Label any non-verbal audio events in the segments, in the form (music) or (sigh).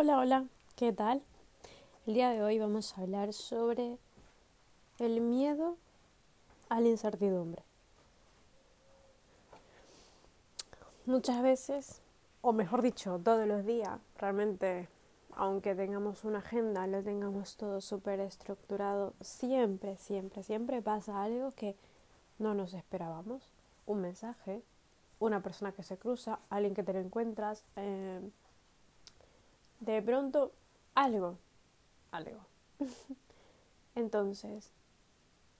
Hola, hola, ¿qué tal? El día de hoy vamos a hablar sobre el miedo a la incertidumbre. Muchas veces, o mejor dicho, todos los días, realmente, aunque tengamos una agenda, lo tengamos todo súper estructurado, siempre, siempre, siempre pasa algo que no nos esperábamos. Un mensaje, una persona que se cruza, alguien que te lo encuentras. Eh, de pronto algo, algo. (laughs) Entonces,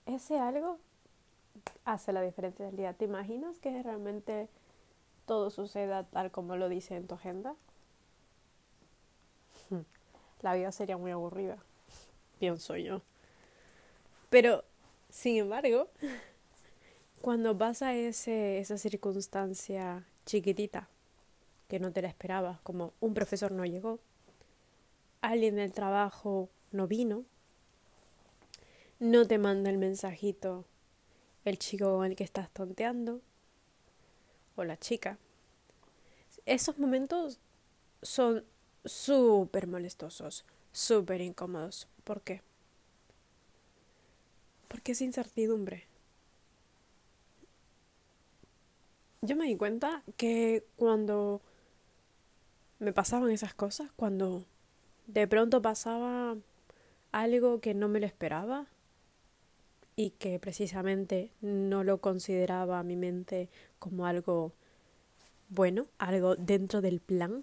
ese algo hace la diferencia del día. ¿Te imaginas que realmente todo suceda tal como lo dice en tu agenda? (laughs) La vida sería muy aburrida, (laughs) pienso yo. Pero, sin embargo, cuando pasa ese, esa circunstancia chiquitita, que no te la esperabas, como un profesor no llegó, alguien del trabajo no vino, no te manda el mensajito el chico con el que estás tonteando o la chica. Esos momentos son súper molestosos, súper incómodos. ¿Por qué? Porque es incertidumbre. Yo me di cuenta que cuando me pasaban esas cosas, cuando de pronto pasaba algo que no me lo esperaba y que precisamente no lo consideraba mi mente como algo bueno, algo dentro del plan,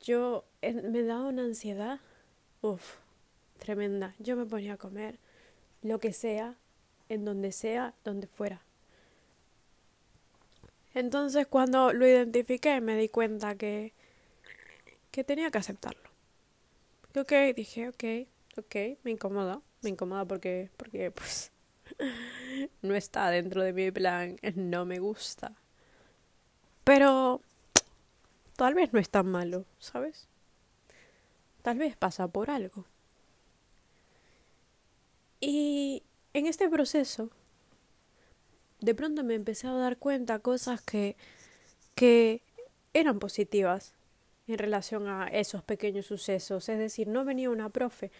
yo me daba una ansiedad, uff, tremenda. Yo me ponía a comer lo que sea, en donde sea, donde fuera. Entonces cuando lo identifiqué me di cuenta que que tenía que aceptarlo. Ok, dije, ok, ok, me incomoda, me incomoda porque, porque pues (laughs) no está dentro de mi plan, no me gusta. Pero tal vez no es tan malo, ¿sabes? Tal vez pasa por algo. Y en este proceso, de pronto me empecé a dar cuenta cosas que, que eran positivas en relación a esos pequeños sucesos. Es decir, no venía una profe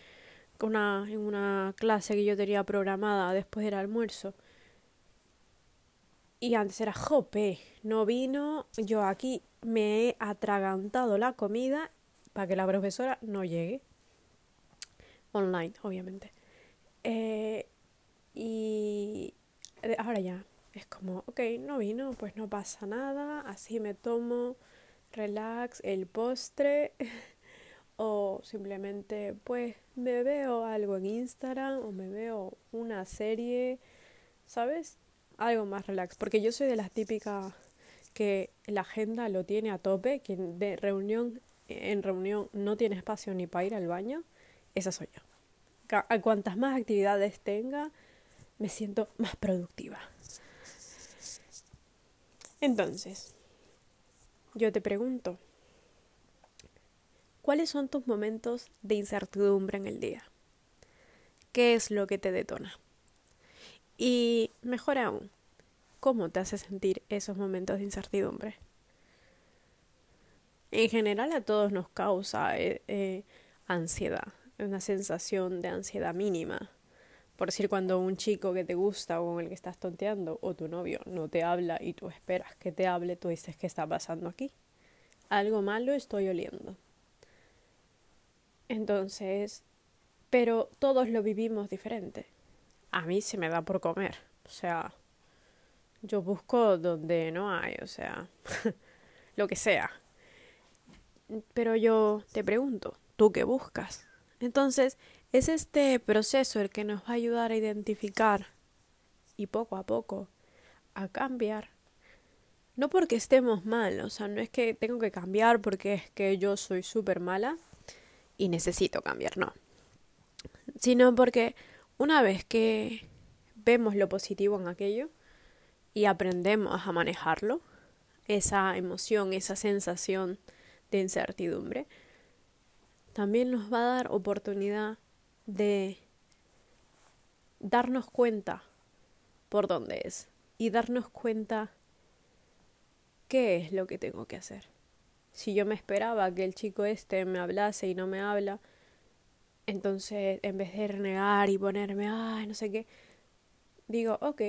una, en una clase que yo tenía programada después del almuerzo. Y antes era jope, no vino, yo aquí me he atragantado la comida para que la profesora no llegue. Online, obviamente. Eh, y ahora ya, es como, ok, no vino, pues no pasa nada, así me tomo relax, el postre (laughs) o simplemente pues me veo algo en Instagram o me veo una serie, ¿sabes? Algo más relax, porque yo soy de las típicas que la agenda lo tiene a tope, que de reunión en reunión no tiene espacio ni para ir al baño, esa soy yo. A cuantas más actividades tenga, me siento más productiva. Entonces, yo te pregunto, ¿cuáles son tus momentos de incertidumbre en el día? ¿Qué es lo que te detona? Y mejor aún, ¿cómo te hace sentir esos momentos de incertidumbre? En general a todos nos causa eh, eh, ansiedad, una sensación de ansiedad mínima. Por decir, cuando un chico que te gusta o con el que estás tonteando o tu novio no te habla y tú esperas que te hable, tú dices, ¿qué está pasando aquí? Algo malo estoy oliendo. Entonces, pero todos lo vivimos diferente. A mí se me da por comer. O sea, yo busco donde no hay, o sea, (laughs) lo que sea. Pero yo te pregunto, ¿tú qué buscas? Entonces, es este proceso el que nos va a ayudar a identificar y poco a poco a cambiar. No porque estemos mal, o sea, no es que tengo que cambiar porque es que yo soy súper mala y necesito cambiar, no. Sino porque una vez que vemos lo positivo en aquello y aprendemos a manejarlo, esa emoción, esa sensación de incertidumbre, también nos va a dar oportunidad de darnos cuenta por dónde es y darnos cuenta qué es lo que tengo que hacer. Si yo me esperaba que el chico este me hablase y no me habla, entonces en vez de renegar y ponerme, ay, no sé qué, digo, ok,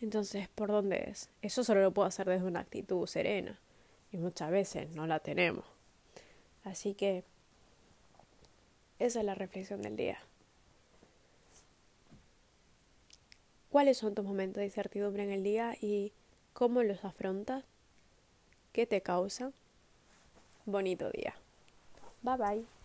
entonces, ¿por dónde es? Eso solo lo puedo hacer desde una actitud serena. Y muchas veces no la tenemos. Así que esa es la reflexión del día. ¿Cuáles son tus momentos de incertidumbre en el día y cómo los afrontas? ¿Qué te causa? Bonito día. Bye bye.